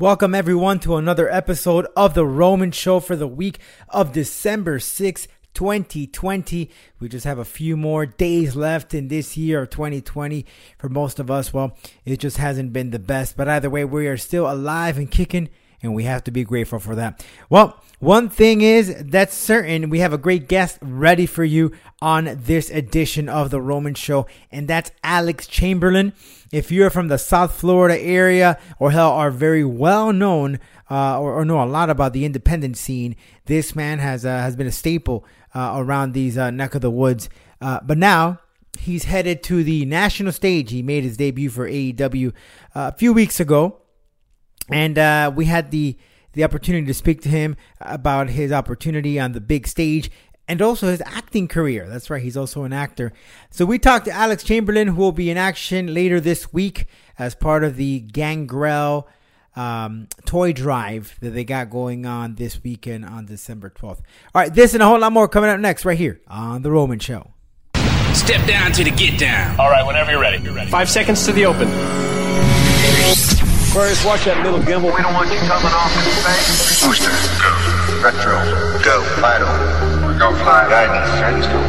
Welcome, everyone, to another episode of The Roman Show for the week of December 6th, 2020. We just have a few more days left in this year of 2020. For most of us, well, it just hasn't been the best. But either way, we are still alive and kicking, and we have to be grateful for that. Well, one thing is that's certain. We have a great guest ready for you on this edition of The Roman Show, and that's Alex Chamberlain. If you're from the South Florida area or hell are very well known uh, or, or, know a lot about the independent scene, this man has uh, has been a staple uh, around these uh, neck of the woods. Uh, but now he's headed to the national stage. He made his debut for AEW uh, a few weeks ago, and we had the the opportunity to speak to him about his opportunity on the big stage and also his acting career. That's right, he's also an actor. So we talked to Alex Chamberlain, who will be in action later this week as part of the Gangrel um, toy drive that they got going on this weekend on December 12th. All right, this and a whole lot more coming up next right here on The Roman Show. Step down to the get down. All right, whenever you're ready. You're ready. Five seconds to the open. Aquarius, watch that little gimbal. We don't want you coming off in space. Booster, go. Retro, go. Vital, go fly. Guidance, guidance, go.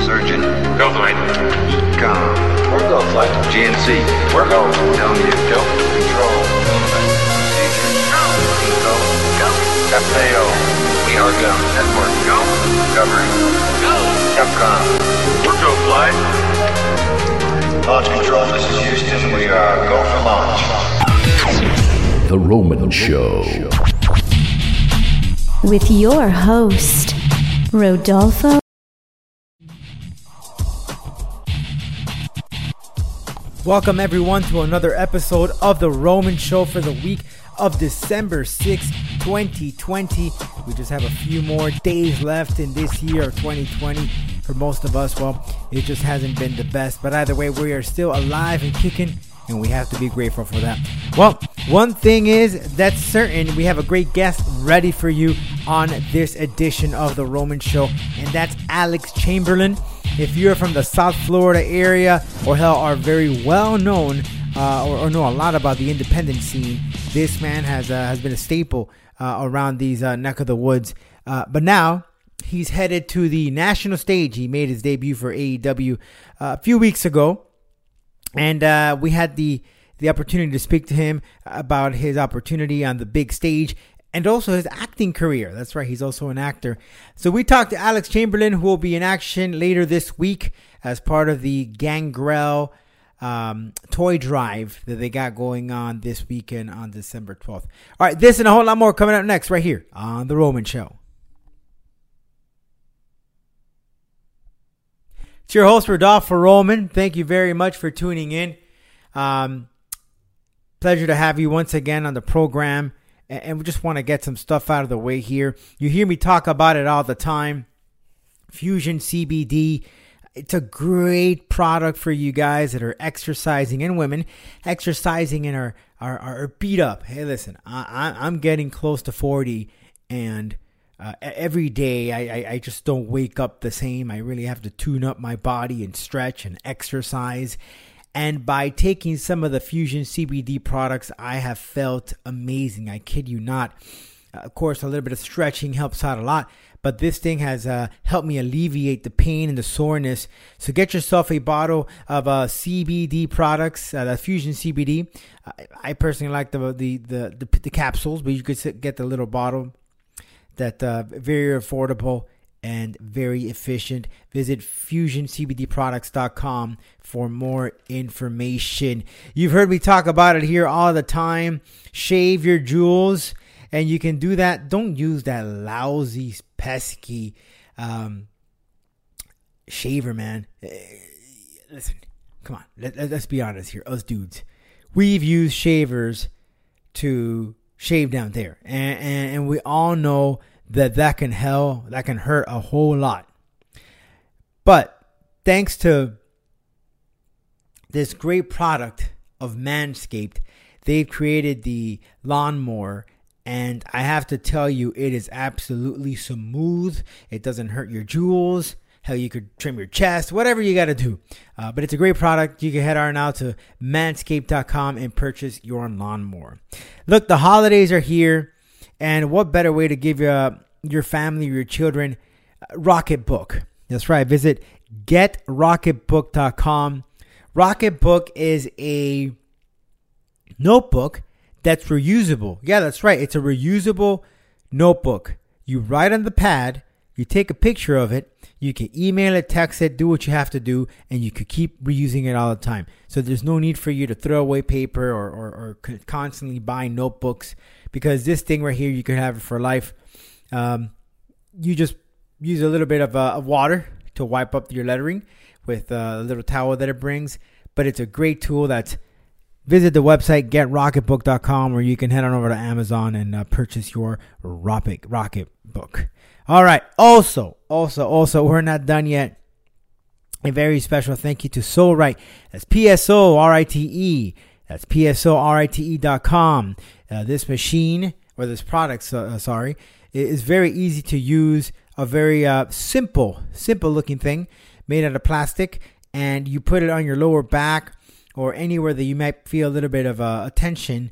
Surgeon, go flight. EECOM, we're go flight. GNC, we're go. Down you, go. Control, procedure, go. Go, go. FAO, we are go. Network, go. Discovery, go. Capcom, we're go flight. Launch control, this is Houston. We are go for launch. The Roman Show. With your host, Rodolfo. Welcome, everyone, to another episode of The Roman Show for the week of December 6, 2020. We just have a few more days left in this year of 2020. For most of us, well, it just hasn't been the best. But either way, we are still alive and kicking and we have to be grateful for that. Well, one thing is that's certain. We have a great guest ready for you on this edition of the Roman Show, and that's Alex Chamberlain. If you're from the South Florida area or hell are very well known uh, or, or, know a lot about the independent scene, this man has uh, has been a staple uh, around these uh, neck of the woods. Uh, but now he's headed to the national stage. He made his debut for AEW uh, a few weeks ago and uh, we had the the opportunity to speak to him about his opportunity on the big stage and also his acting career. That's right, he's also an actor. So we talked to Alex Chamberlain, who will be in action later this week as part of the Gangrel um, toy drive that they got going on this weekend on December 12th. All right, this and a whole lot more coming up next right here on The Roman Show. It's your host, Rodolfo Roman. Thank you very much for tuning in. Um, pleasure to have you once again on the program. And, we just want to get some stuff out of the way here. You hear me talk about it all the time. Fusion CBD. It's a great product for you guys that are exercising and women exercising and are, are, are beat up. Hey, listen, I, I'm getting close to 40 and uh, every day I, I, I, just don't wake up the same. I really have to tune up my body and stretch and exercise. And by taking some of the Fusion CBD products, I have felt amazing. I kid you not. Uh, of course, a little bit of stretching helps out a lot, but this thing has uh, helped me alleviate the pain and the soreness. So get yourself a bottle of uh, CBD products, uh, the Fusion CBD. I, I personally like the, the the, the the capsules, but you could get the little bottle that uh, very affordable and very efficient. Visit fusioncbdproducts.com for more information. You've heard me talk about it here all the time. Shave your jewels, and you can do that. Don't use that lousy, pesky um, shaver, man. Eh, listen, come on. Let, us be honest here. Us dudes, we've used shavers to shave down there. And, and, and we all know that that can hell that can hurt a whole lot. But thanks to this great product of Manscaped, they've created the lawnmower and I have to tell you, it is absolutely smooth. It doesn't hurt your jewels. Hell, you could trim your chest, whatever you got to do. Uh, but it's a great product. You can head on now to manscaped.com and purchase your lawnmower. Look, the holidays are here, and what better way to give uh, your family your children Rocketbook? That's right. Visit getrocketbook.com. Rocketbook is a notebook that's reusable. Yeah, that's right. It's a reusable notebook. You write on the pad, you take a picture of it, you can email it, text it, do what you have to do, and you could keep reusing it all the time. So there's no need for you to throw away paper or, or, or constantly buy notebooks because this thing right here, you can have it for life. Um, you just use a little bit of, uh, of water to wipe up your lettering with uh, a little towel that it brings. But it's a great tool that's visit the website getrocketbook.com or you can head on over to Amazon and uh, purchase your Rocket Rocket book. All right. Also, also, also, we're not done yet. A very special thank you to Pso-Rite. That's P S O R I T E. That's P S O R I T E dot com. Uh, this machine or this product, uh, sorry, is very easy to use. A very uh, simple, simple looking thing made out of plastic, and you put it on your lower back or anywhere that you might feel a little bit of uh, tension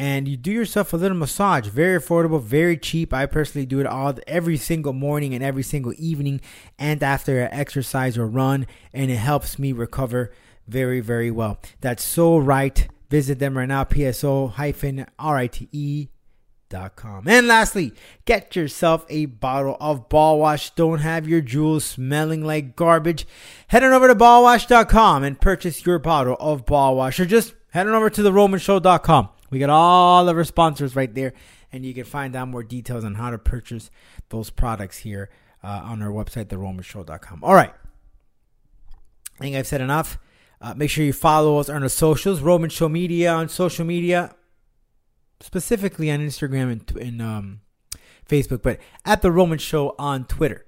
and you do yourself a little massage. Very affordable, very cheap. I personally do it all every single morning and every single evening and after an exercise or run, and it helps me recover very, very well. That's Pso-Rite. Visit them right now, pso-rite Com. And lastly, get yourself a bottle of ball wash. Don't have your jewels smelling like garbage. Head on over to ballwash.com and purchase your bottle of ball wash. Or just head on over to theromanshow.com. We got all of our sponsors right there, and you can find out more details on how to purchase those products here uh, on our website, theromanshow.com. All right. I think I've said enough. Uh, make sure you follow us on the socials, Roman Show Media on social media specifically on Instagram and, and um, Facebook, but at the Roman Show on Twitter.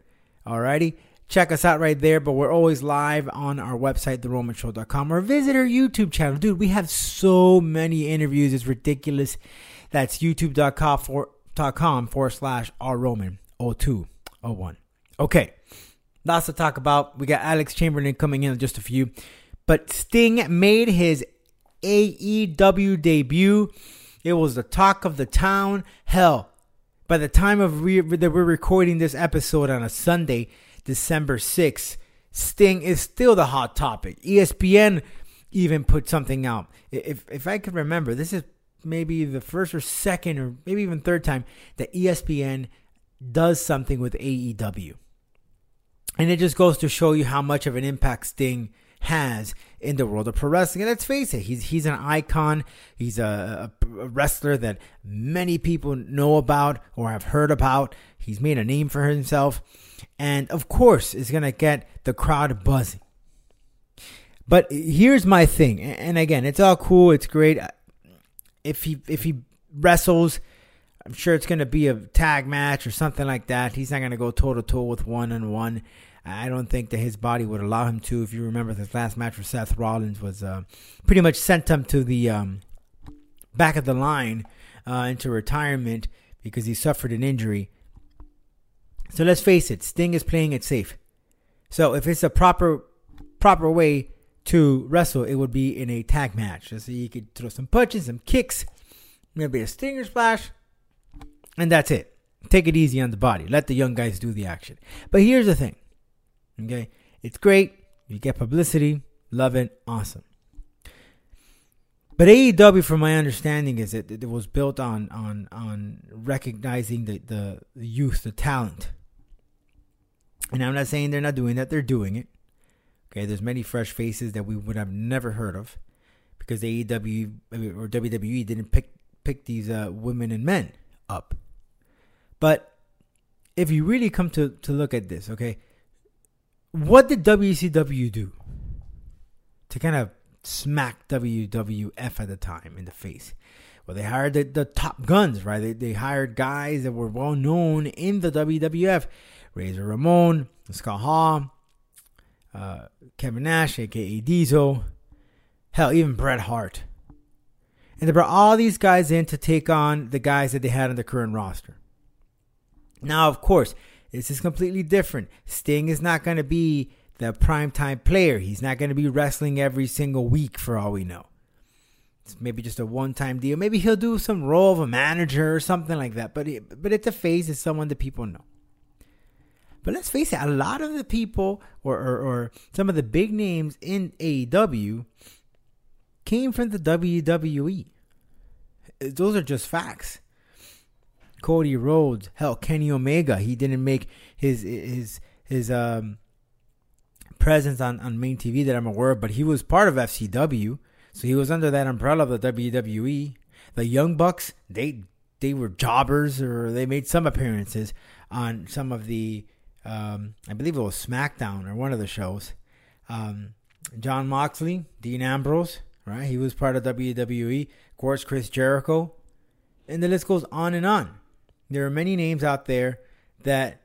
Alrighty. Check us out right there, but we're always live on our website, theromanshow.com, or visit our YouTube channel. Dude, we have so many interviews. It's ridiculous. That's youtube.com for, .com forward slash R Roman 0201. Okay. Lots to talk about. We got Alex Chamberlain coming in, just a few. But Sting made his AEW debut. It was the talk of the town. Hell, by the time of re- that we're recording this episode on a Sunday, December 6th, Sting is still the hot topic. ESPN even put something out. If if I could remember, this is maybe the first or second or maybe even third time that ESPN does something with AEW. And it just goes to show you how much of an impact Sting has in the world of pro wrestling. And let's face it, he's he's an icon. He's a, a, wrestler that many people know about or have heard about. He's made a name for himself, and of course, is gonna get the crowd buzzing. But here's my thing, and again, it's all cool. It's great. If he if he wrestles. I'm sure it's going to be a tag match or something like that. He's not going to go toe to toe with one on one. I don't think that his body would allow him to. If you remember, his last match with Seth Rollins was uh, pretty much sent him to the um, back of the line uh, into retirement because he suffered an injury. So let's face it, Sting is playing it safe. So if it's a proper proper way to wrestle, it would be in a tag match. So you could throw some punches, some kicks, maybe a stinger splash, and that's it. Take it easy on the body. Let the young guys do the action. But here's the thing Okay, it's great. You get publicity, love it, awesome. But AEW, from my understanding, is that it was built on on on recognizing the, the the youth, the talent. And I'm not saying they're not doing that; they're doing it. Okay, there's many fresh faces that we would have never heard of because AEW or WWE didn't pick pick these uh, women and men up. But if you really come to to look at this, okay, what did WCW do to kind of smack WWF at the time in the face? Well, they hired the, the top guns, right? They, they hired guys that were well known in the WWF Razor Ramon, Scott Hall, uh, Kevin Nash, aka Diesel, hell, even Bret Hart. And they brought all these guys in to take on the guys that they had on the current roster. Now, of course, This is completely different. Sting is not going to be the primetime player. He's not going to be wrestling every single week for all we know. It's maybe just a one-time deal. Maybe he'll do some role of a manager or something like that. But it, but it's a face. It's someone that people know. But let's face it, a lot of the people or, or, or some of the big names in AEW came from the WWE. Those are just facts. Cody Rhodes, hell, Kenny Omega, he didn't make his his his um presence on, on main TV that I'm aware of, but he was part of FCW. So he was under that umbrella of the WWE. The Young Bucks, they they were jobbers or they made some appearances on some of the um, I believe it was SmackDown or one of the shows. Um, Jon Moxley, Dean Ambrose, right? He was part of WWE. Of course, Chris Jericho. And the list goes on and on. There are many names out there that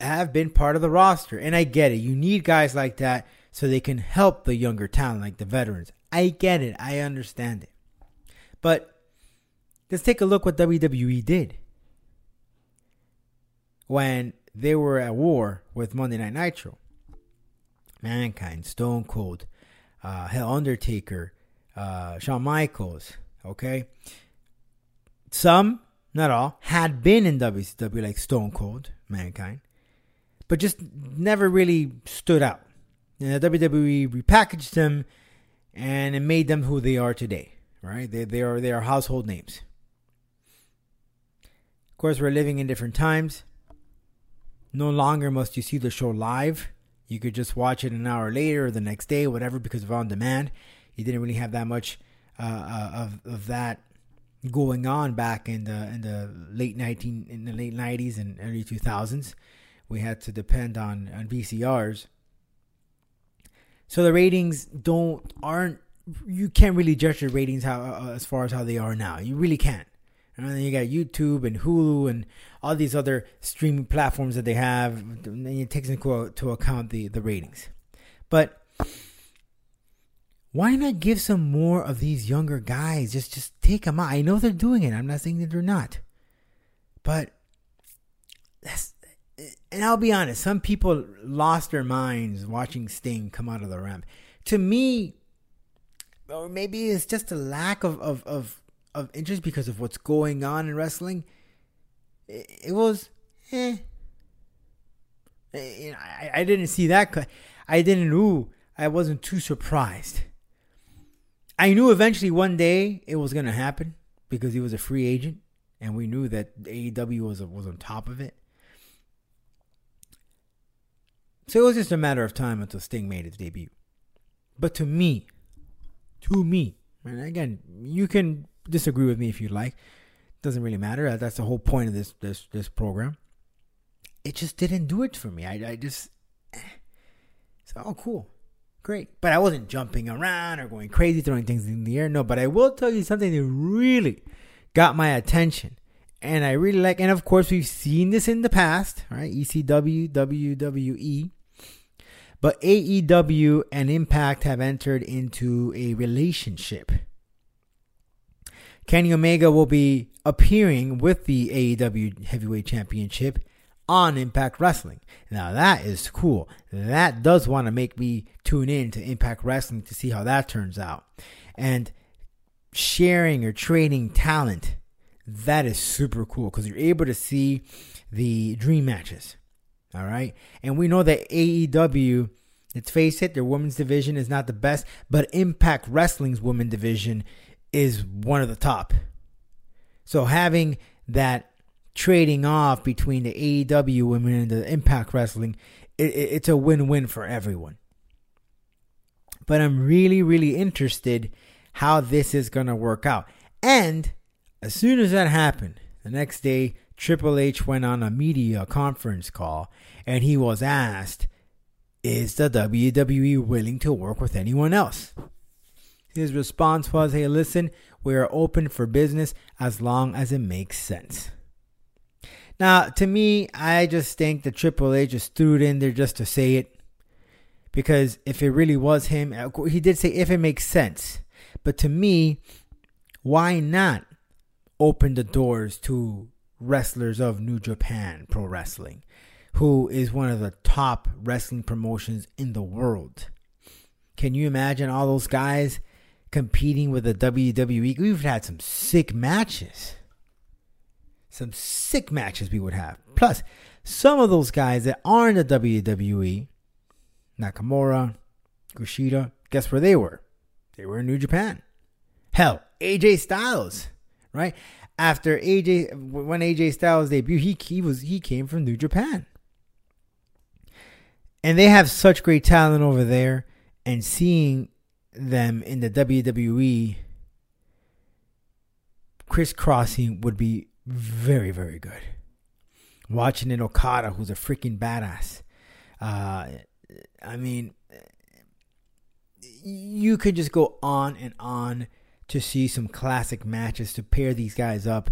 have been part of the roster. And I get it. You need guys like that so they can help the younger talent, like the veterans. I get it. I understand it. But let's take a look what WWE did. When they were at war with Monday Night Nitro. Mankind, Stone Cold, uh, Hell Undertaker, uh, Shawn Michaels, okay? Some, not all, had been in WCW like Stone Cold, Mankind, but just never really stood out. And the WWE repackaged them and it made them who they are today, right? They, they, are, they are household names. Of course, we're living in different times. No longer must you see the show live. You could just watch it an hour later or the next day, whatever, because of on demand. You didn't really have that much uh, uh, of of that going on back in the in the late nineteen in the late nineties and early two thousands. We had to depend on on VCRs. So the ratings don't aren't you can't really judge the ratings how uh, as far as how they are now. You really can't. And then you got YouTube and Hulu and all these other streaming platforms that they have. And it takes into account the, the ratings. But why not give some more of these younger guys? Just just take them out. I know they're doing it. I'm not saying that they're not. But that's and I'll be honest, some people lost their minds watching Sting come out of the ramp. To me, or maybe it's just a lack of, of, of of interest because of what's going on in wrestling, it, it was, eh. Know, I, I didn't see that. I didn't. Ooh, I wasn't too surprised. I knew eventually one day it was gonna happen because he was a free agent, and we knew that AEW was was on top of it. So it was just a matter of time until Sting made his debut. But to me, to me, and again, you can disagree with me if you like. Doesn't really matter. That's the whole point of this this this program. It just didn't do it for me. I I just eh. so oh cool. Great. But I wasn't jumping around or going crazy throwing things in the air. No, but I will tell you something that really got my attention. And I really like and of course we've seen this in the past, right? ECW, WWE. But AEW and Impact have entered into a relationship. Kenny Omega will be appearing with the AEW Heavyweight Championship on Impact Wrestling. Now that is cool. That does want to make me tune in to Impact Wrestling to see how that turns out. And sharing or trading talent, that is super cool because you're able to see the dream matches. All right. And we know that AEW, let's face it, their women's division is not the best, but Impact Wrestling's women division is one of the top. So having that trading off between the AEW women and the Impact Wrestling, it, it, it's a win-win for everyone. But I'm really, really interested how this is gonna work out. And as soon as that happened, the next day Triple H went on a media conference call and he was asked, "Is the WWE willing to work with anyone else?" His response was, Hey, listen, we are open for business as long as it makes sense. Now, to me, I just think the Triple H just threw it in there just to say it. Because if it really was him, uh, he did say if it makes sense. But to me, why not open the doors to wrestlers of New Japan Pro Wrestling? who is one of the top wrestling promotions in the world. Can you imagine all those guys competing with the WWE? We've had some sick matches. Some sick matches we would have. Plus, some of those guys that are in the WWE, Nakamura, Kushida, guess where they were? They were in New Japan. Hell, AJ Styles, right? After AJ, when AJ Styles debuted, he, he was he came from New Japan, and they have such great talent over there. And seeing them in the WWE crisscrossing would be very very good. Watching an Okada, who's a freaking badass. Uh, I mean, you could just go on and on to see some classic matches to pair these guys up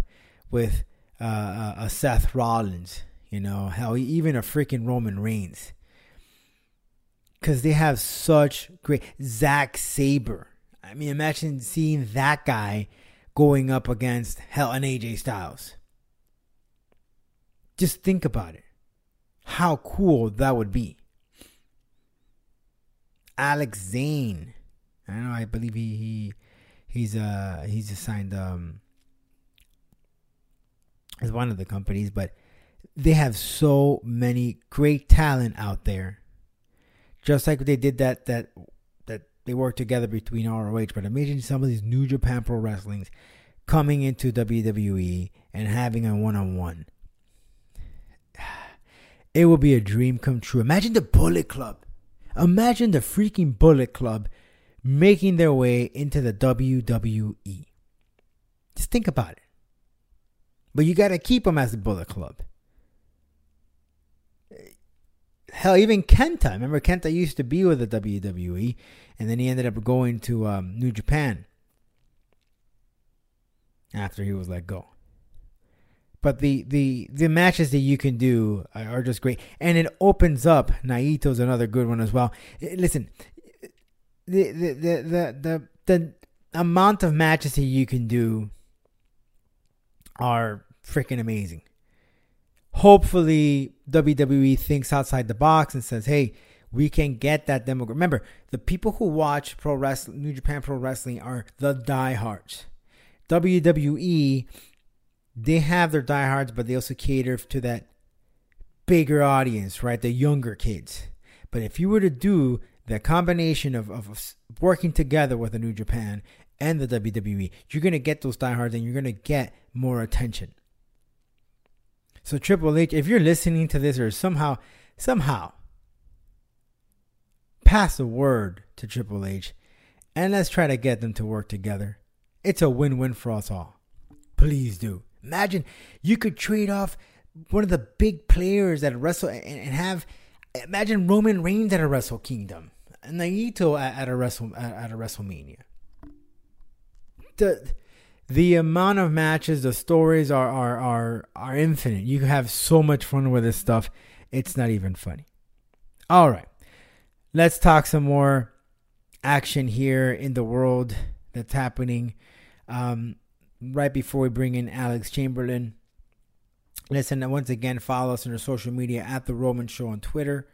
with uh, a Seth Rollins, you know, hell, even a freaking Roman Reigns. Because they have such great. Zack Sabre. I mean, imagine seeing that guy going up against hell and AJ Styles. Just think about it. How cool that would be. Alex Zane. I know. I believe he he he's uh he's assigned um as one of the companies, but they have so many great talent out there. Just like they did that that they work together between ROH, but imagine some of these New Japan Pro Wrestlings coming into WWE and having a one on one. It will be a dream come true. Imagine the Bullet Club. Imagine the freaking Bullet Club making their way into the WWE. Just think about it. But you got to keep them as the Bullet Club. Hell, even Kenta. Remember, Kenta used to be with the WWE, and then he ended up going to um, New Japan after he was let go. But the, the the matches that you can do are just great, and it opens up. Naito's another good one as well. Listen, the the the the the, the amount of matches that you can do are freaking amazing. Hopefully, WWE thinks outside the box and says, "Hey, we can get that demographic." Remember, the people who watch pro wrestling, New Japan Pro Wrestling, are the diehards. WWE they have their diehards, but they also cater to that bigger audience, right? The younger kids. But if you were to do the combination of, of, working together with the New Japan and the WWE, you're going to get those diehards and you're going to get more attention. So Triple H, if you're listening to this or somehow, somehow, pass the word to Triple H and let's try to get them to work together. It's a win-win for us all. Please do. Imagine you could trade off one of the big players at Wrestle and, and have imagine Roman Reigns at a Wrestle Kingdom, Naito at, at a Wrestle at, at a WrestleMania. The the amount of matches, the stories are are are are infinite. You have so much fun with this stuff. It's not even funny. All right, let's talk some more action here in the world that's happening. Um, right before we bring in Alex Chamberlain. Listen, once again, follow us on our social media at The Roman Show on Twitter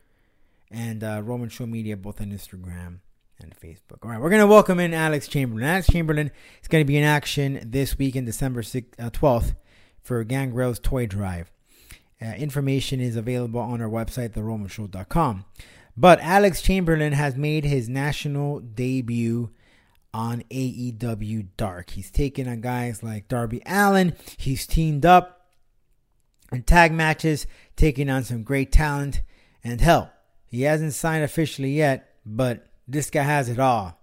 and uh, Roman Show Media both on Instagram and Facebook. All right, we're going to welcome in Alex Chamberlain. Alex Chamberlain is going to be in action this week in December 6th, uh, 12th for Gangrel's Toy Drive. Uh, information is available on our website, theromanshow.com. But Alex Chamberlain has made his national debut on AEW Dark. He's taken on guys like Darby Allin. He's teamed up in tag matches, taking on some great talent. And hell, he hasn't signed officially yet, but this guy has it all.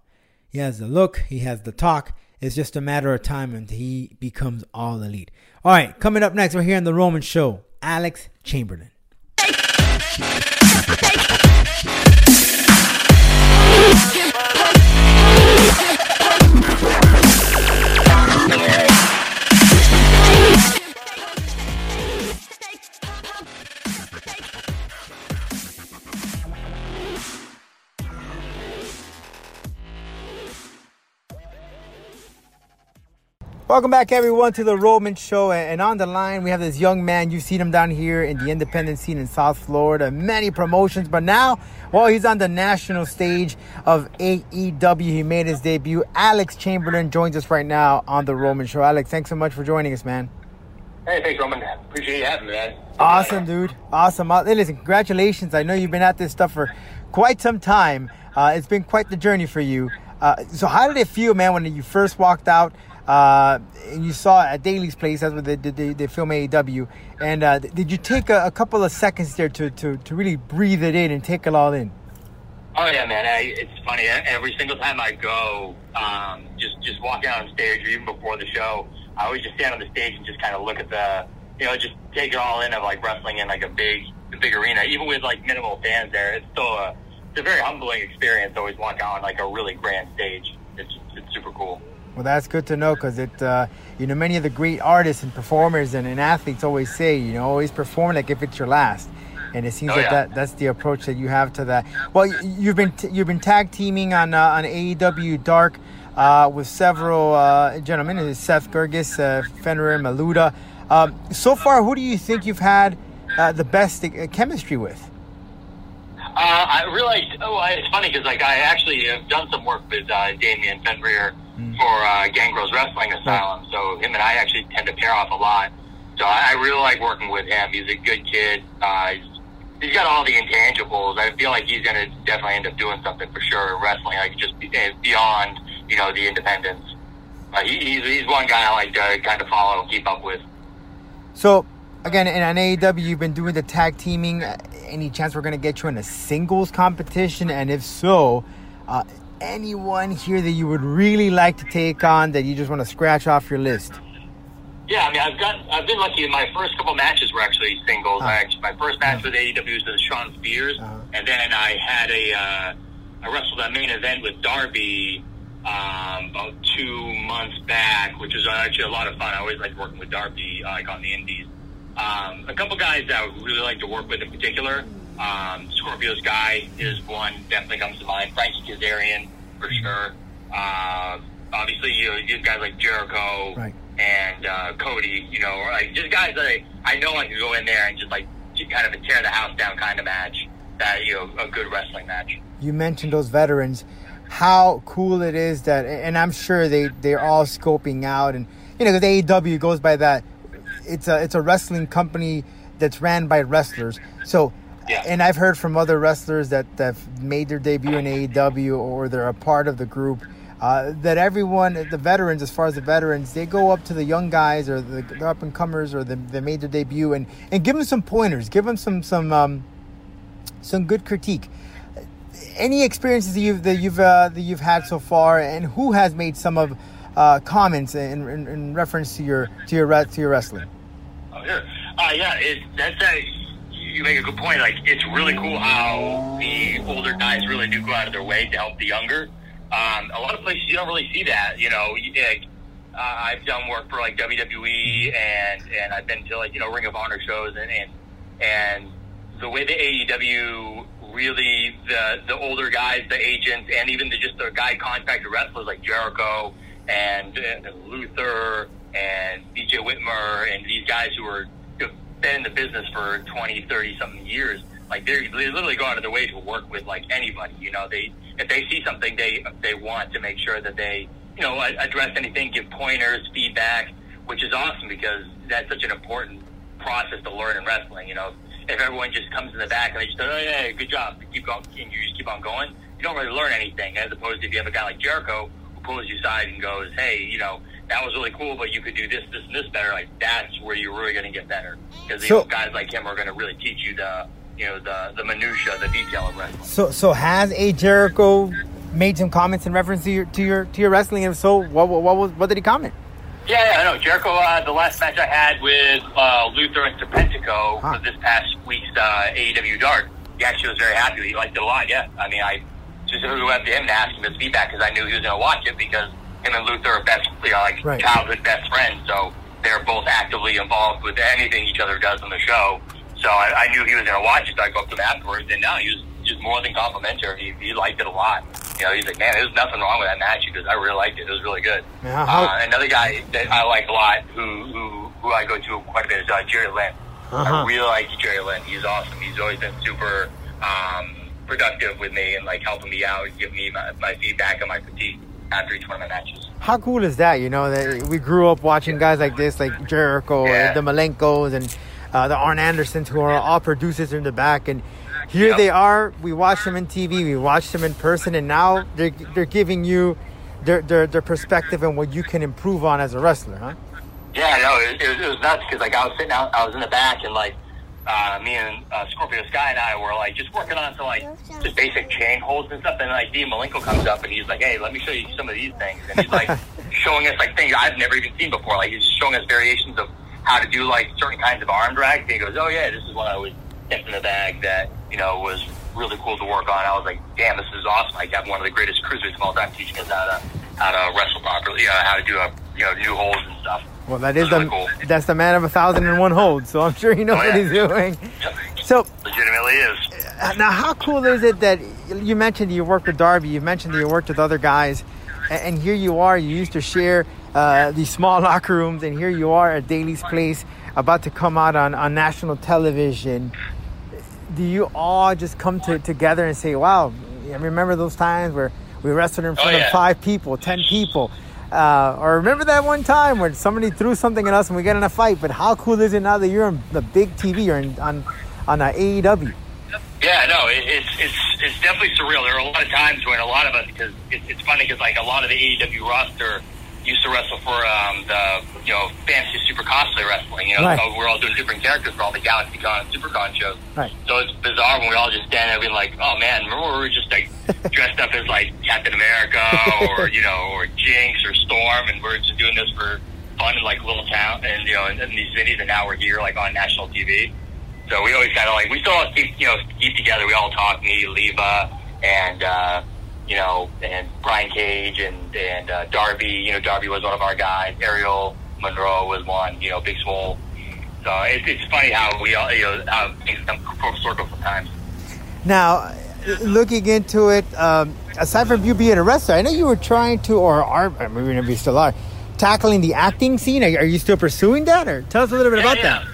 He has the look, he has the talk. It's just a matter of time until he becomes all elite. All right, coming up next, we're here on The Roman Show, Alex Chamberlain. Welcome back, everyone, to the Roman Show. And on the line, we have this young man. You've seen him down here in the independent scene in South Florida, many promotions. But now, well, he's on the national stage of AEW. He made his debut. Alex Chamberlain joins us right now on the Roman Show. Alex, thanks so much for joining us, man. Hey, thanks, Roman. Appreciate you having me, man. Awesome, dude. Awesome. Uh, hey, listen, congratulations. I know you've been at this stuff for quite some time. Uh, it's been quite the journey for you. Uh, so, how did it feel, man, when you first walked out? Uh, and you saw at Daily's place, that's where they, they, they film AEW. And uh, did you take a, a, couple of seconds there to, to, to really breathe it in and take it all in? Oh yeah, man. I, it's funny. Every single time I go, um, just just walking out on stage, or even before the show, I always just stand on the stage and just kind of look at the, you know, just take it all in of like wrestling in like a big, a big arena. Even with like minimal fans there, it's still a, it's a very humbling experience. Always walk out on like a really grand stage. It's it's super cool. Well, that's good to know because it, uh, you know, many of the great artists and performers and, and, athletes always say, you know, always perform like if it's your last. And it seems oh, like yeah. that that's the approach that you have to that. Well, you've been t- you've been tag teaming on uh, on AEW Dark uh, with several uh, gentlemen, Seth Gargis, uh, Fenrir, Maluda. Um, so far, who do you think you've had uh, the best chemistry with? I realized. Oh, it's funny because like I actually have done some work with Damian Fenrir mm. for uh, Gangrel's Wrestling Asylum. So him and I actually tend to pair off a lot. So I, I really like working with him. He's a good kid. Uh, he's, he's got all the intangibles. I feel like he's going to definitely end up doing something for sure in wrestling, like just eh, beyond you know the independence. Uh, he, he's he's one guy I like to kind of follow and keep up with. So again, in an AEW, you've been doing the tag teaming. Any chance we're going to get you in a singles competition? And if so, uh, anyone here that you would really like to take on that you just want to scratch off your list? Yeah, I mean, I've got, I've been lucky. My first couple matches were actually singles. Uh-huh. actually, my first match with AEW was with Shawn Spears, uh-huh. and then I had a, uh, I wrestled a main event with Darby um, about two months back, which was actually a lot of fun. I always liked working with Darby, uh, like on the Indies. Um, a couple guys that I would really like to work with in particular. Um, Scorpio Sky is one definitely comes to mind. Frankie Kazarian for sure. Uh, obviously, you know, these guys like Jericho right. and uh, Cody, you know, like just guys that I, I know I can go in there and just like kind of a tear the house down kind of match. That you know, a good wrestling match. You mentioned those veterans. How cool it is that, and I'm sure they they're all scoping out, and you know, because AEW goes by that. It's a it's a wrestling company that's ran by wrestlers. So yeah. And I've heard from other wrestlers that have made their debut in AEW or they're a part of the group uh, that everyone, the veterans, as far as the veterans, they go up to the young guys or the, the up and comers or the, they made their debut and, and give them some pointers, give them some some um, some good critique. Any experiences that you've that you've uh, that you've had so far, and who has made some of uh, comments in, in, in, reference to your to your to your wrestling? Oh, sure. Uh, yeah, it, that's a you make a good point. Like, it's really cool how the older guys really do go out of their way to help the younger. Um, a lot of places you don't really see that. You know, like, uh, I've done work for like WWE and and I've been to like you know Ring of Honor shows and and and the way the AEW really the the older guys, the agents, and even the just the guy contracted wrestlers like Jericho and, and Luther and BJ Whitmer and these guys who are been in the business for 20, 30 something years, like they literally go out of their way to work with like anybody. You know, they if they see something they they want to make sure that they you know address anything, give pointers, feedback, which is awesome because that's such an important process to learn in wrestling. You know, if everyone just comes in the back and they just say, "Oh yeah, good job," keep going, and you just keep on going, you don't really learn anything. As opposed to if you have a guy like Jericho who pulls you aside and goes, "Hey, you know." That was really cool, but you could do this, this, and this better. Like that's where you're really going to get better because so, guys like him are going to really teach you the, you know, the the minutia, the detail of wrestling. So, so has a Jericho made some comments in reference to your to your to your wrestling? And so, what what what, was, what did he comment? Yeah, yeah, I know Jericho. Uh, the last match I had with uh, Luther and Serpentico huh. for this past week's uh, AEW Dark, he actually was very happy. He liked it a lot. Yeah, I mean, I specifically went to him to ask him his feedback because I knew he was going to watch it because him and Luther are best, you know, like right. childhood best friends. So they're both actively involved with anything each other does on the show. So I, I knew he was going to watch it. So I go up to him afterwards, and now he was just more than complimentary. He, he liked it a lot. You know, he's like, man, there's nothing wrong with that match because I really liked it. It was really good. Yeah, how- uh, another guy that I like a lot, who who who I go to quite a bit, is uh, Jerry Lynn. Uh-huh. I really like Jerry Lynn. He's awesome. He's always been super um, productive with me and like helping me out, and giving me my, my feedback on my critique after each one of my matches. How cool is that? You know that we grew up watching guys like this, like Jericho, Yeah. the Malenkos, and uh, the Arn Andersons, who are all producers in the back, and here Yep. they are. We watch them in TV, we watch them in person, and now they're they're giving you their their, their perspective and what you can improve on as a wrestler, huh? Yeah, no, it, it, was, it was nuts because like I was sitting out, I was in the back, and like uh, me and uh, Scorpio Sky and I were like just working on some like just basic chain holds and stuff. And like Dean Malenko comes up and he's like, "Hey, let me show you some of these things." And he's like showing us like things I've never even seen before. Like he's showing us variations of how to do like certain kinds of arm drag. And he goes, "Oh yeah, this is what I was kept in the bag that you know was really cool to work on." I was like, "Damn, this is awesome!" I have one of the greatest cruisers of all time teaching us how to how to wrestle properly, you know, how to do a you know new holds and stuff. Well, that is the cool. that's the man of a thousand and one holds, so I'm sure he knows Oh, what he's doing. So legitimately is. Uh, Now, how cool is it that you mentioned you worked with Darby, you mentioned that you worked with other guys, and here you are, you used to share uh, these small locker rooms, and here you are at Daily's Place, about to come out on, on national television. Do you all just come to, together and say, wow, I remember those times where we wrestled in front of yeah. five people, ten people? Uh, or remember that one time when somebody threw something at us and we got in a fight? But how cool is it now that you're on the big TV, in, on, on uh, AEW? Yeah, no, it, it's it's it's definitely surreal. There are a lot of times when a lot of us, because it, it's funny because like a lot of the AEW roster used to wrestle for um, the you know fantasy super costly wrestling. You know, Right. so we're all doing different characters for all the GalaxyCon and SuperCon shows. Right. So it's bizarre when we all just stand there being like, oh man, remember when we were just like dressed up as like Captain America or you know or Jinx or Storm, and we're just doing this for fun in like little town and you know in, in these cities, and now we're here like on national TV. So we always kind of like we still all keep you know keep together. We all talk. Me, Leva, and uh, you know, and Brian Cage and and uh, Darby. You know, Darby was one of our guys. Ariel Monroe was one. You know, Big Swole. So it's it's funny how we all you know how things come full circle sometimes. Now, looking into it, um, aside from you being a wrestler, I know you were trying to, or are, maybe maybe you still are, tackling the acting scene. Are, you- are you still pursuing that? Or tell us a little bit about that.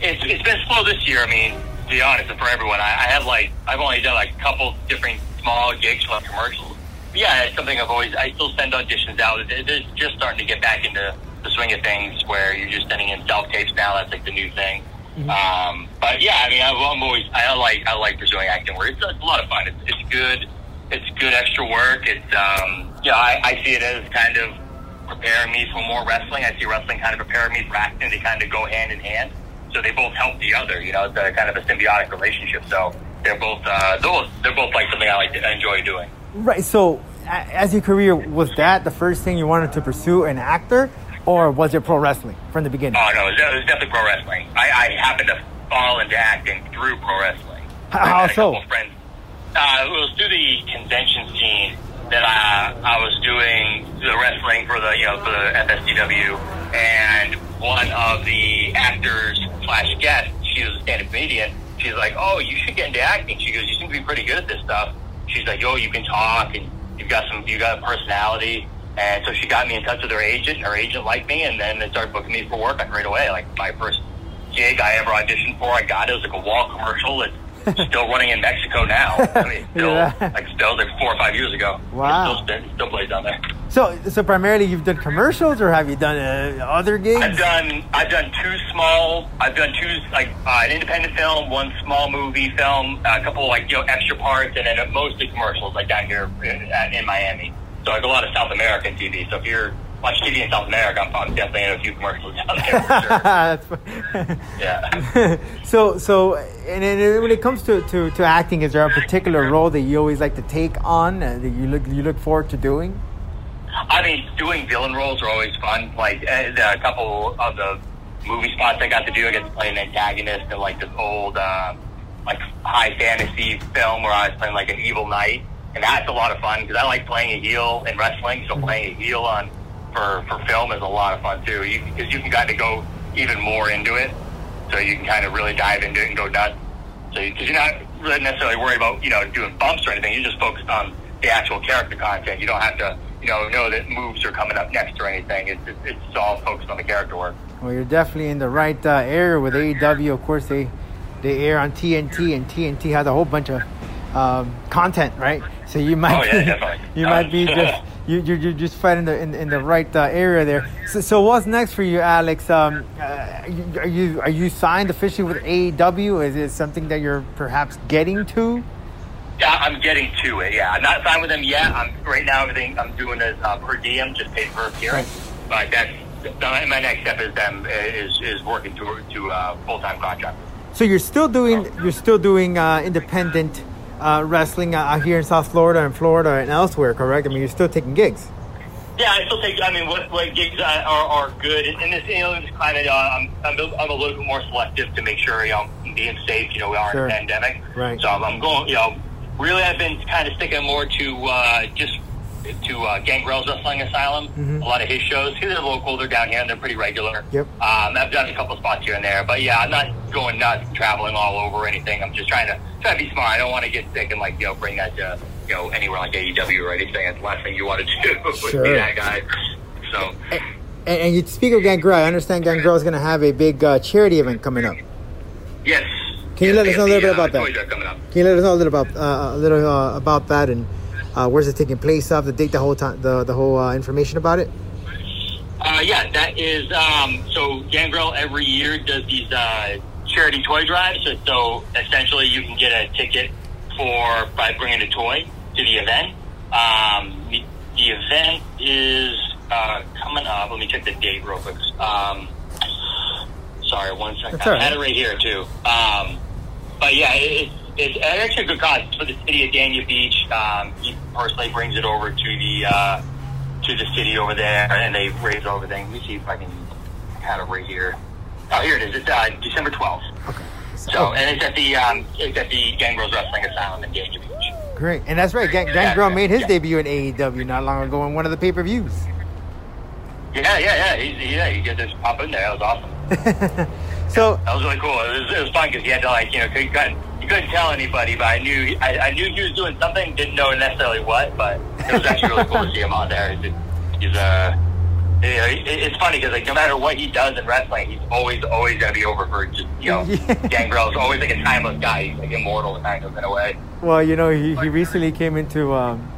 It's it's been slow this year. I mean, to be honest, and for everyone, I, I have like I've only done like a couple different small gigs like commercials. Yeah, it's something I've always. I still send auditions out. It's just starting to get back into the swing of things where you're just sending in self tapes now. That's like the new thing. Um, but yeah, I mean, I've, I'm always I like I like pursuing acting work. It's, it's a lot of fun. It's, it's good. It's good extra work. It's um, yeah, I, I see it as kind of preparing me for more wrestling. I see wrestling kind of preparing me for acting. They kind of go hand in hand. So they both help the other. You know, it's a kind of a symbiotic relationship. So they're both uh, they're both they're both like something I like to enjoy doing. Right. So, as your career, was that the first thing you wanted to pursue, an actor, or was it pro wrestling from the beginning? Oh no, it was, definitely pro wrestling. I, I happened to fall into acting through pro wrestling. How- I how had a so? Friends. Uh, it was through the convention scene that I I was doing the wrestling for the you know for the FSDW, and one of the actors slash guests, she was a stand-up comedian. She's like, "Oh, you should get into acting." She goes, "You seem to be pretty good at this stuff." She's like, "Yo, you can talk and you've got some you got a personality." And so she got me in touch with her agent. Her agent liked me, and then they started booking me for work right away. Like my first gig I ever auditioned for, I got it. It was like a wall commercial. Still running in Mexico now. I mean, still Yeah. like still like four or five years ago. Wow. Still, still plays down there. So, so primarily you've done commercials, or have you done uh, other gigs? I've done I've done two small I've done two like uh, an independent film, one small movie film, a couple like you know extra parts, and then mostly commercials like down here in, in Miami. So like a lot of South American TV. So if you're watching TV in South America, I'm probably definitely in a few commercials down there for sure. Yeah. so, so, and then when it comes to, to, to acting, is there a particular role that you always like to take on uh, that you look you look forward to doing? I mean, doing villain roles are always fun. Like uh, a couple of the movie spots I got to do, I got to play an antagonist in like this old, uh, like high fantasy film where I was playing like an evil knight, and that's a lot of fun because I like playing a heel in wrestling. So playing a heel on for for film is a lot of fun too. Because you can kind of go even more into it, so you can kind of really dive into it and go nuts. So because you're not really necessarily worry about you know doing bumps or anything. You're just focused on the actual character content. You don't have to you know know that moves are coming up next or anything. It's it's, it's all focused on the character work. Well, you're definitely in the right uh, area with AEW. Of course, they they air on TNT, and TNT has a whole bunch of um, content, right? So you might Oh, yeah, definitely. you might be just you you're, you're just right in the in, in the right uh, area there. So, so what's next for you, Alex? Um, uh, are you are you signed officially with AEW? Is it something that you're perhaps getting to? Yeah, I'm getting to it. Yeah, I'm not signed with them yet. I'm right now. Everything I'm doing is uh, per diem, just paid per appearance. But that's my my next step is them is is working to to uh, full time contract. So you're still doing you're still doing uh, independent uh, wrestling uh, out here in South Florida and Florida and elsewhere, correct? I mean, you're still taking gigs. Yeah, I still take. I mean, what what gigs are, are, are good in this you know in this climate? Uh, I'm, I'm a- I'm a little bit more selective to make sure you know I'm being safe. You know, we are Sure. in a pandemic, Right. So I'm going. You know, really, I've been kind of sticking more to uh, just to uh, Gangrel's Wrestling Asylum. A lot of his shows. They're local. They're down here and they're pretty regular. Yep. Um, I've done a couple spots here and there, but yeah, I'm not going nuts, traveling all over or anything. I'm just trying to try to be smart. I don't want to get sick and like you know bring that to you know anywhere like AEW or anything. That's the last thing you want to do Sure. be that guy. So And, and you speak of Gangrel. I understand Gangrel is going to have a big uh, charity event coming up. yes. Can you Yes, let us know a little bit about uh, that? coming up. Can you let us know a little about uh, a little uh, about that and uh, where's it taking place of the date, the whole time, the the whole uh, information about it? Uh, yeah, that is. Um, so Gangrel every year does these uh, charity toy drives. So, so essentially, you can get a ticket for by bringing a toy to the event. Um, the, event is uh, coming up. Let me check the date real quick. Um, sorry, one second. All I had it right here too. Um, but yeah, it, it's, it's actually a good cause It's for the city of Dania Beach. Um, he personally brings it over to the uh, to the city over there, and they raise everything. Let me see if I can have it right here. Oh, here it is. It's uh, December twelfth. Okay. So, and it's at the um, it's at the Gangrels Wrestling Asylum in Dania Beach. Great, and that's right. Gang- Gangrel made his debut in AEW not long ago in one of the pay per views. Yeah, yeah, yeah. He's, yeah, you get this pop in there. That was awesome. So That was really cool. It was, it was fun because he had to like you know couldn't you couldn't tell anybody, but I knew I, I knew he was doing something. Didn't know necessarily what, but it was actually really cool to see him on there. He's, he's uh, you know, it- it's funny because like no matter what he does in wrestling, he's always always gonna be over for just you know. Gangrel's always like a timeless guy. He's like immortal kind of in a way. Well, you know, he, he recently came into. Um,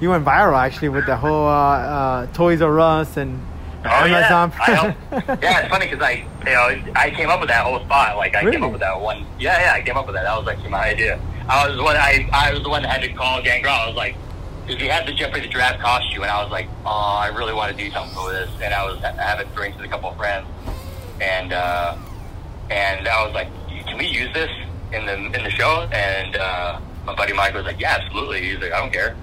he went viral actually with the whole uh, uh, Toys R Us and Oh Amazon. yeah, yeah. It's funny because I, you know, I came up with that whole spot. Like I Really? came up with that one. Yeah, yeah. I came up with that. That was actually my idea. I was the one. I, I was the one that had to call Gangrel. I was like, because he had the Geoffrey the Giraffe costume, and I was like, oh, I really want to do something with this. And I was having drinks with a couple of friends, and uh, and I was like, can we use this in the in the show? And uh, my buddy Mike was like, yeah, absolutely. He's like, I don't care.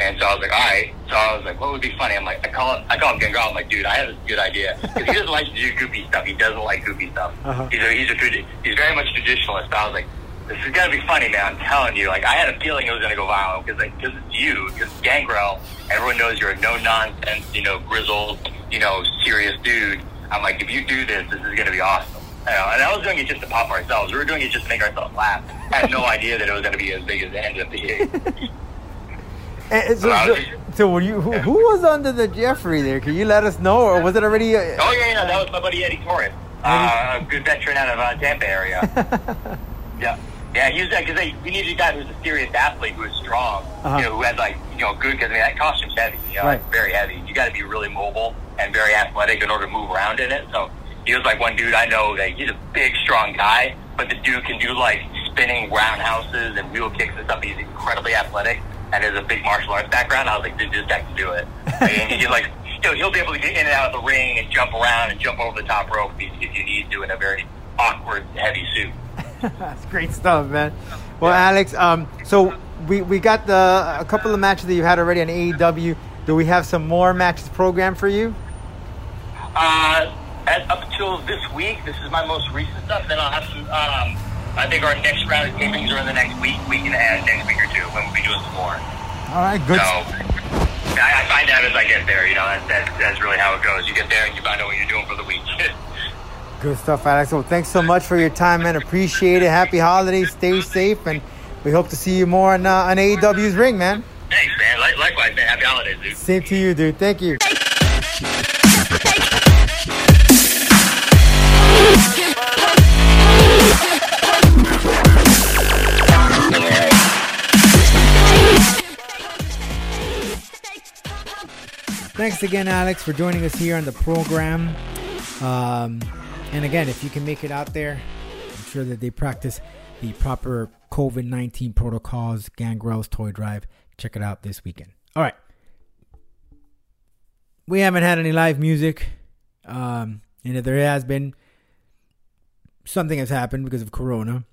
And so I was like, all right. So I was like, what would be funny? I'm like, I call him, I call him Gangrel. I'm like, dude, I have this good idea. Because he doesn't like to do goofy stuff. He doesn't like goofy stuff. Uh-huh. He's a, he's a he's very much traditionalist. But I was like, this is gonna be funny, man. I'm telling you. Like, I had a feeling it was gonna go viral because like, because it's you, because Gangrel. Everyone knows you're a no nonsense, you know, grizzled, you know, serious dude. I'm like, if you do this, this is gonna be awesome. You know, and I was doing it just to pop ourselves. We were doing it just to make ourselves laugh. I had no idea that it was going to be as big as it ended up being. And so, so, so were you? Who, who was under the Geoffrey there? Can you let us know, or was it already? Uh, Oh yeah, yeah, that was my buddy Eddie Torres, uh, a good veteran out of uh, Tampa area. yeah, yeah, he was that because we needed a guy who was a serious athlete who was strong, Uh-huh. you know, who had like you know good because I mean that costume's heavy, you know, Right. very heavy. You got to be really mobile and very athletic in order to move around in it. So he was like one dude I know that he's a big, strong guy, but the dude can do like spinning roundhouses and wheel kicks and stuff. He's incredibly athletic and has a big martial arts background. I was like, dude, this guy can do it. and he like. He'll, he'll be able to get in and out of the ring and jump around and jump over the top rope if, if you need to in a very awkward, heavy suit. That's great stuff, man. Well, Alex, um, so we, we got the a couple of matches that you had already on AEW. Do we have some more matches programmed for you? Uh, as, up until this week, this is my most recent stuff. Then I'll have some. Um, I think our next round of tapings are in the next week, week and a half, next week or two, when we'll be doing some more. All right, good. So I, I find out as I get there. You know, that's, that's that's really how it goes. You get there and you find out what you're doing for the week. Good stuff, Alex. Well, thanks so much for your time, man. Appreciate it. Happy holidays. Stay safe, and we hope to see you more on, uh, on AEW's ring, man. Thanks, man. Likewise, man. Happy holidays, dude. Same to you, dude. Thank you. Thanks again, Alex, for joining us here on the program. Um, and again, if you can make it out there, I'm sure that they practice the proper COVID 19 protocols. Gangrel's Toy Drive. Check it out this weekend. All right. We haven't had any live music. Um, and if there has been, something has happened because of Corona.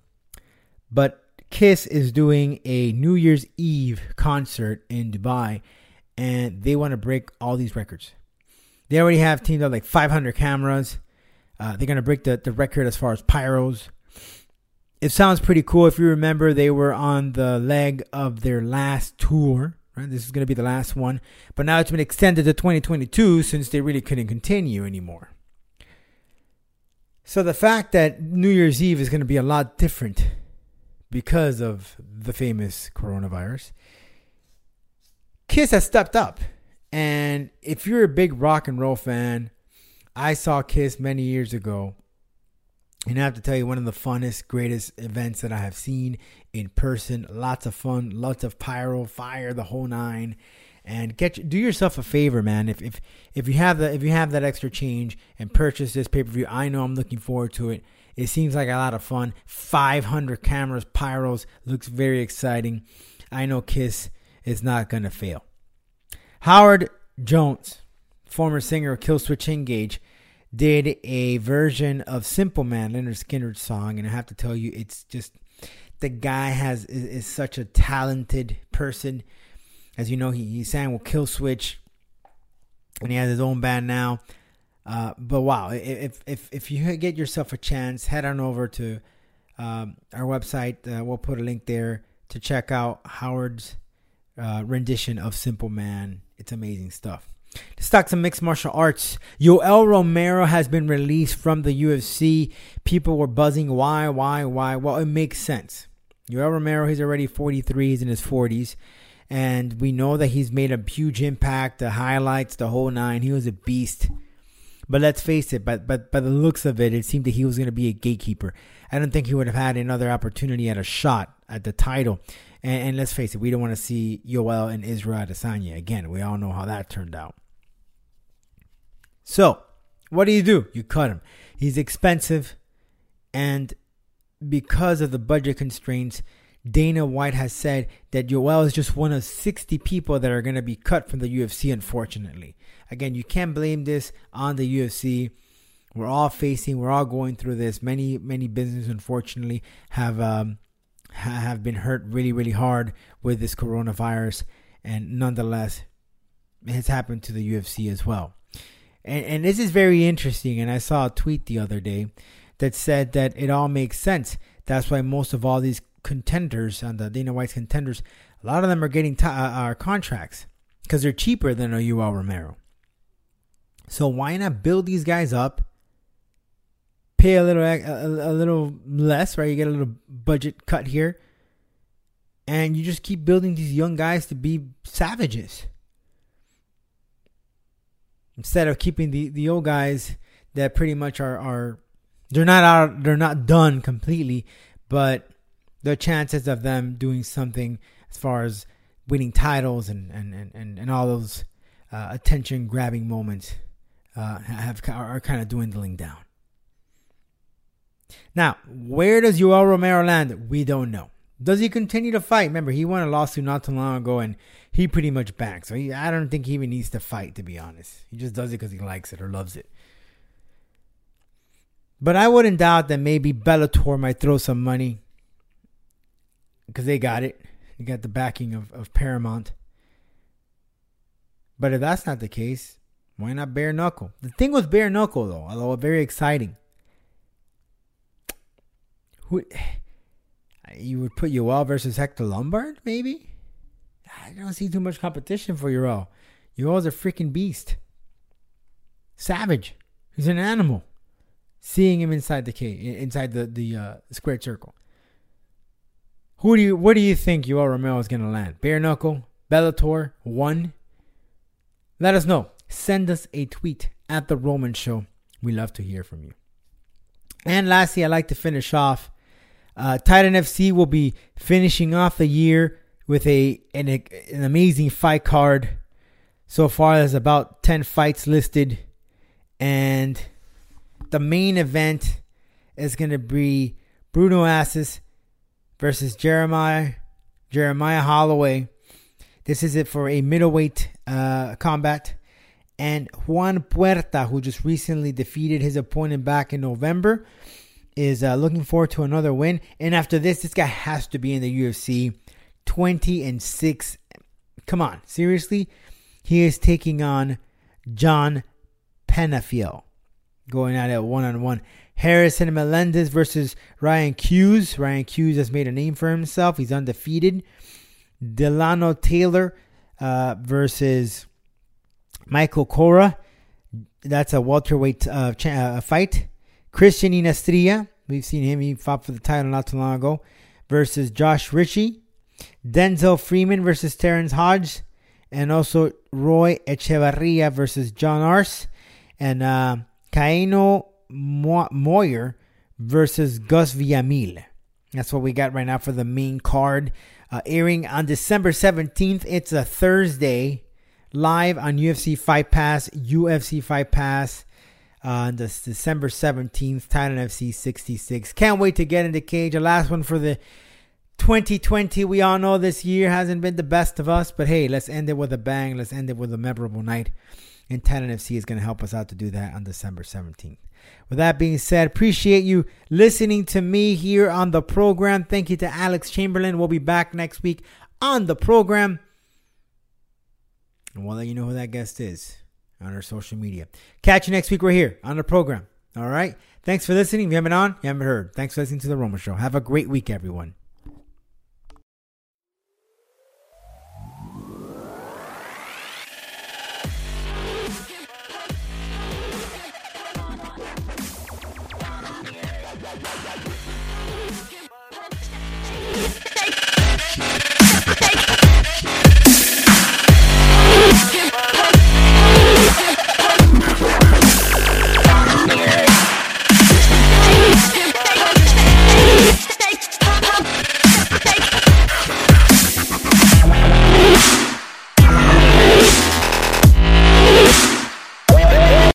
But Kiss is doing a New Year's Eve concert in Dubai, and they want to break all these records. They already have teamed up like 500 cameras. Uh, they're going to break the, the record as far as pyros. It sounds pretty cool. If you remember, they were on the leg of their last tour. Right? This is going to be the last one. But now it's been extended to 2022 since they really couldn't continue anymore. So the fact that New Year's Eve is going to be a lot different because of the famous coronavirus, Kiss has stepped up. And if you're a big rock and roll fan, I saw Kiss many years ago. And I have to tell you, one of the funnest, greatest events that I have seen in person. Lots of fun, lots of pyro, fire, the whole nine. And get do yourself a favor, man. If if if you have the if you have that extra change and purchase this pay per view, I know I'm looking forward to it. It seems like a lot of fun. 500 cameras, pyros, looks very exciting. I know Kiss is not gonna fail. Howard Jones, former singer of Killswitch Engage, did a version of Simple Man, Lynyrd Skynyrd's song, and I have to tell you, it's just the guy has is, is such a talented person. As you know, he, he sang with Killswitch, and he has his own band now. Uh, but wow, if if if you get yourself a chance, head on over to um, our website. Uh, we'll put a link there to check out Howard's uh, rendition of Simple Man. It's amazing stuff. Let's talk some mixed martial arts. Yoel Romero has been released from the UFC. People were buzzing. Why? Why? Why? Well, it makes sense. Yoel Romero, he's already 43. He's in his 40s. And we know that he's made a huge impact. The highlights, the whole nine. He was a beast. But let's face it, but but by the looks of it, it seemed that he was going to be a gatekeeper. I don't think he would have had another opportunity at a shot at the title. And, and let's face it, we don't want to see Yoel and Israel Adesanya again. We all know how that turned out. So, what do you do? You cut him. He's expensive, and because of the budget constraints, Dana White has said that Yoel is just one of 60 people that are going to be cut from the UFC, unfortunately. Again, you can't blame this on the UFC. We're all facing, we're all going through this. Many, many businesses, unfortunately, have um, have been hurt really, really hard with this coronavirus, and nonetheless, it has happened to the UFC as well. And, and this is very interesting. And I saw a tweet the other day that said that it all makes sense. That's why most of all these contenders on the Dana White's contenders, a lot of them are getting t- uh, our contracts because they're cheaper than a Yoel Romero. So why not build these guys up? Pay a little a, a little less, right? You get a little budget cut here, and you just keep building these young guys to be savages instead of keeping the, the old guys that pretty much are, are they're not out they're not done completely, but the chances of them doing something as far as winning titles and and, and, and, all those uh, attention grabbing moments uh, have are kind of dwindling down. Now, where does Yoel Romero land? We don't know. Does he continue to fight? Remember, he won a lawsuit not too long ago, and he pretty much backed. So he, I don't think he even needs to fight, to be honest. He just does it because he likes it or loves it. But I wouldn't doubt that maybe Bellator might throw some money because they got it. They got the backing of, of Paramount. But if that's not the case, why not bare knuckle? The thing with bare knuckle, though, although very exciting, who you would put Yoel versus Hector Lombard, maybe? I don't see too much competition for Yoel. Yoel's a freaking beast. Savage. He's an animal. seeing him inside the cage, inside the the uh, squared circle. Who do you where do you think Yoel Romero is gonna land? Bare knuckle, Bellator, one. Let us know. Send us a tweet at the Roman Show. We love to hear from you. And lastly, I'd like to finish off. Uh, Titan FC will be finishing off the year with a an, an amazing fight card. So far, there's about 10 fights listed. And the main event is going to be Bruno Assis versus Jeremiah Jeremiah Holloway. This is it for a middleweight uh, combat. And Juan Puerta, who just recently defeated his opponent back in November, is uh, looking forward to another win. And after this, this guy has to be in the UFC. 20 and 6. Come on, seriously? He is taking on John Penafiel, going at it one on one. Harrison Melendez versus Ryan Hughes. Ryan Hughes has made a name for himself. He's undefeated. Delano Taylor uh, versus Michael Cora. That's a welterweight uh, uh, fight. Christian Inastria. We've seen him. He fought for the title not too long ago. Versus Josh Ritchie. Denzel Freeman versus Terrence Hodge. And also Roy Echevarria versus John Arce. And uh, Kaino Moyer versus Gus Villamil. That's what we got right now for the main card. Uh, airing on December 17th. It's a Thursday. Live on UFC Fight Pass. UFC Fight Pass. This December 17th. Titan FC 66. Can't wait to get in the cage. The last one for the 2020. We all know this year hasn't been the best of us. But hey, let's end it with a bang. Let's end it with a memorable night. And Titan FC is going to help us out to do that on December 17th. With that being said, appreciate you listening to me here on the program. Thank you to Alex Chamberlain. We'll be back next week on the program. And we'll let you know who that guest is on our social media. Catch you next week. We're here on the program. All right. Thanks for listening. If you haven't on, you haven't heard. Thanks for listening to the Roman Show. Have a great week, everyone.